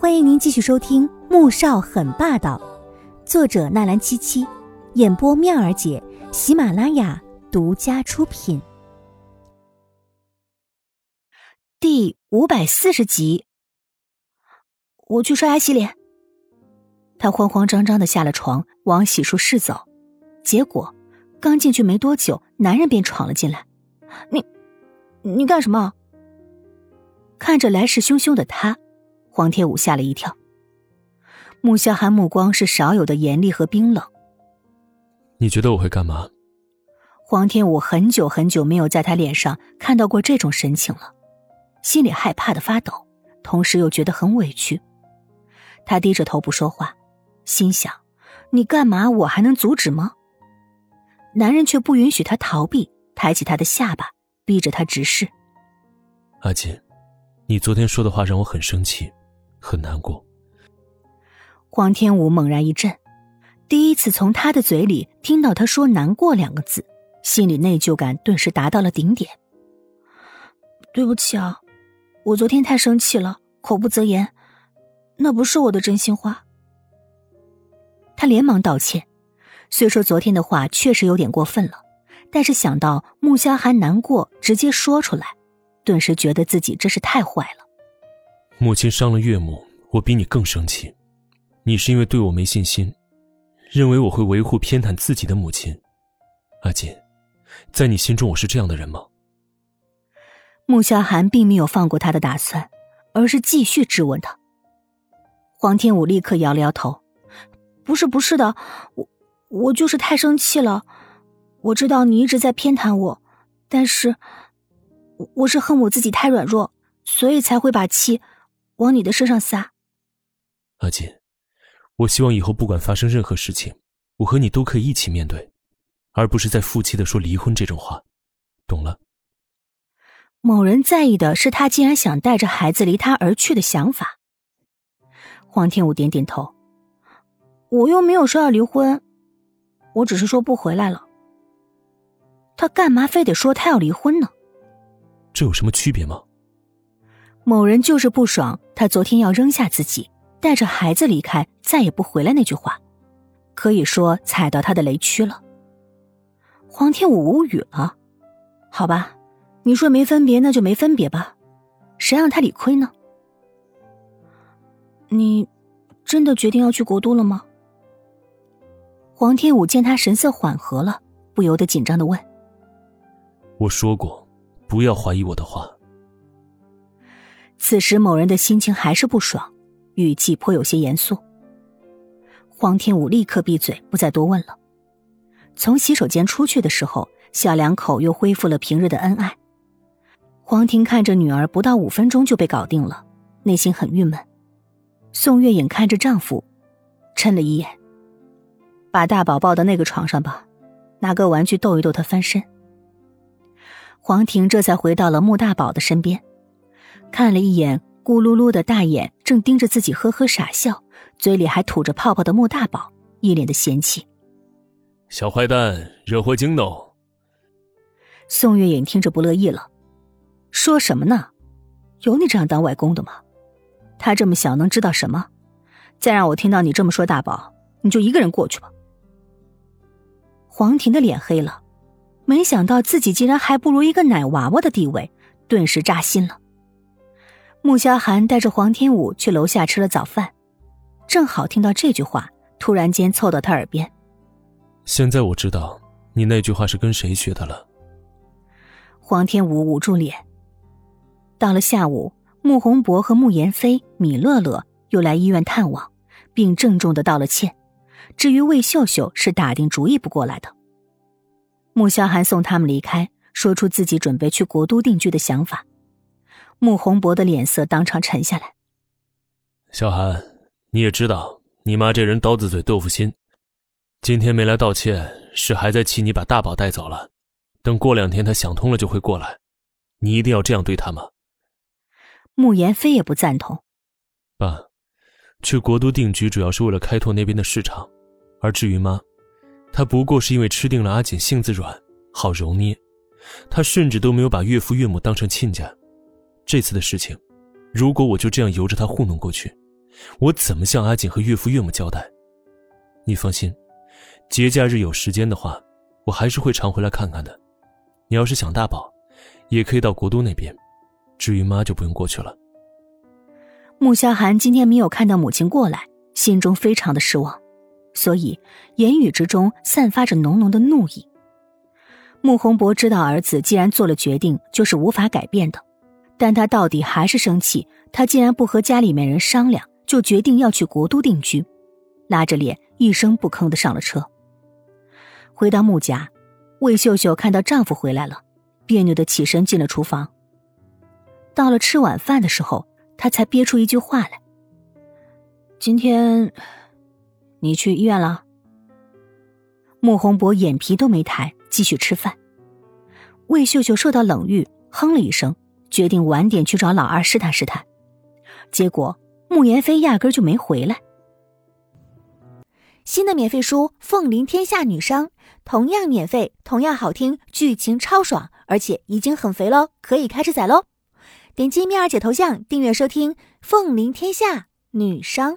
欢迎您继续收听《穆少很霸道》，作者纳兰七七，演播妙儿姐，喜马拉雅独家出品。第五百四十集，我去刷牙洗脸。他慌慌张张的下了床，往洗漱室走，结果刚进去没多久，男人便闯了进来。你，你干什么？看着来势汹汹的他。黄天武吓了一跳，穆萧寒目光是少有的严厉和冰冷。你觉得我会干嘛？黄天武很久很久没有在他脸上看到过这种神情了，心里害怕的发抖，同时又觉得很委屈。他低着头不说话，心想：你干嘛？我还能阻止吗？男人却不允许他逃避，抬起他的下巴，逼着他直视。阿锦，你昨天说的话让我很生气。很难过。黄天武猛然一震，第一次从他的嘴里听到他说“难过”两个字，心里内疚感顿时达到了顶点。对不起啊，我昨天太生气了，口不择言，那不是我的真心话。他连忙道歉，虽说昨天的话确实有点过分了，但是想到穆萧寒难过，直接说出来，顿时觉得自己真是太坏了。母亲伤了岳母，我比你更生气。你是因为对我没信心，认为我会维护偏袒自己的母亲。阿锦，在你心中我是这样的人吗？穆萧寒并没有放过他的打算，而是继续质问他。黄天武立刻摇了摇头：“不是，不是的，我我就是太生气了。我知道你一直在偏袒我，但是，我是恨我自己太软弱，所以才会把气。”往你的身上撒，阿锦，我希望以后不管发生任何事情，我和你都可以一起面对，而不是在负气的说离婚这种话，懂了？某人在意的是他竟然想带着孩子离他而去的想法。黄天武点点头，我又没有说要离婚，我只是说不回来了。他干嘛非得说他要离婚呢？这有什么区别吗？某人就是不爽，他昨天要扔下自己，带着孩子离开，再也不回来那句话，可以说踩到他的雷区了。黄天武无语了。好吧，你说没分别，那就没分别吧，谁让他理亏呢？你真的决定要去国都了吗？黄天武见他神色缓和了，不由得紧张的问：“我说过，不要怀疑我的话。”此时，某人的心情还是不爽，语气颇有些严肃。黄天武立刻闭嘴，不再多问了。从洗手间出去的时候，小两口又恢复了平日的恩爱。黄婷看着女儿不到五分钟就被搞定了，内心很郁闷。宋月影看着丈夫，嗔了一眼：“把大宝抱到那个床上吧，拿个玩具逗一逗他翻身。”黄婷这才回到了穆大宝的身边。看了一眼咕噜噜的大眼，正盯着自己呵呵傻笑，嘴里还吐着泡泡的穆大宝，一脸的嫌弃。小坏蛋，惹祸精呢。宋月影听着不乐意了，说什么呢？有你这样当外公的吗？他这么小，能知道什么？再让我听到你这么说大宝，你就一个人过去吧。黄婷的脸黑了，没想到自己竟然还不如一个奶娃娃的地位，顿时扎心了。穆萧寒带着黄天武去楼下吃了早饭，正好听到这句话，突然间凑到他耳边。现在我知道你那句话是跟谁学的了。黄天武捂住脸。到了下午，穆宏博和穆言飞、米乐乐又来医院探望，并郑重的道了歉。至于魏秀秀，是打定主意不过来的。穆萧寒送他们离开，说出自己准备去国都定居的想法。穆宏博的脸色当场沉下来。小韩，你也知道，你妈这人刀子嘴豆腐心，今天没来道歉，是还在气你把大宝带走了。等过两天她想通了就会过来，你一定要这样对她吗？穆言飞也不赞同。爸，去国都定居主要是为了开拓那边的市场，而至于妈，她不过是因为吃定了阿锦性子软，好揉捏，她甚至都没有把岳父岳母当成亲家。这次的事情，如果我就这样由着他糊弄过去，我怎么向阿锦和岳父岳母交代？你放心，节假日有时间的话，我还是会常回来看看的。你要是想大宝，也可以到国都那边。至于妈，就不用过去了。穆萧寒今天没有看到母亲过来，心中非常的失望，所以言语之中散发着浓浓的怒意。穆宏博知道儿子既然做了决定，就是无法改变的，但他到底还是生气。他竟然不和家里面人商量，就决定要去国都定居，拉着脸一声不吭的上了车。回到穆家，魏秀秀看到丈夫回来了，别扭的起身进了厨房。到了吃晚饭的时候，她才憋出一句话来：“今天，你去医院了？”穆宏博眼皮都没抬，继续吃饭。魏秀秀受到冷遇，哼了一声，决定晚点去找老二试探试探。结果慕言飞压根就没回来。新的免费书《凤临天下女商》，同样免费，同样好听，剧情超爽，而且已经很肥喽，可以开始宰喽！点击蜜儿姐头像订阅收听《凤临天下女商》。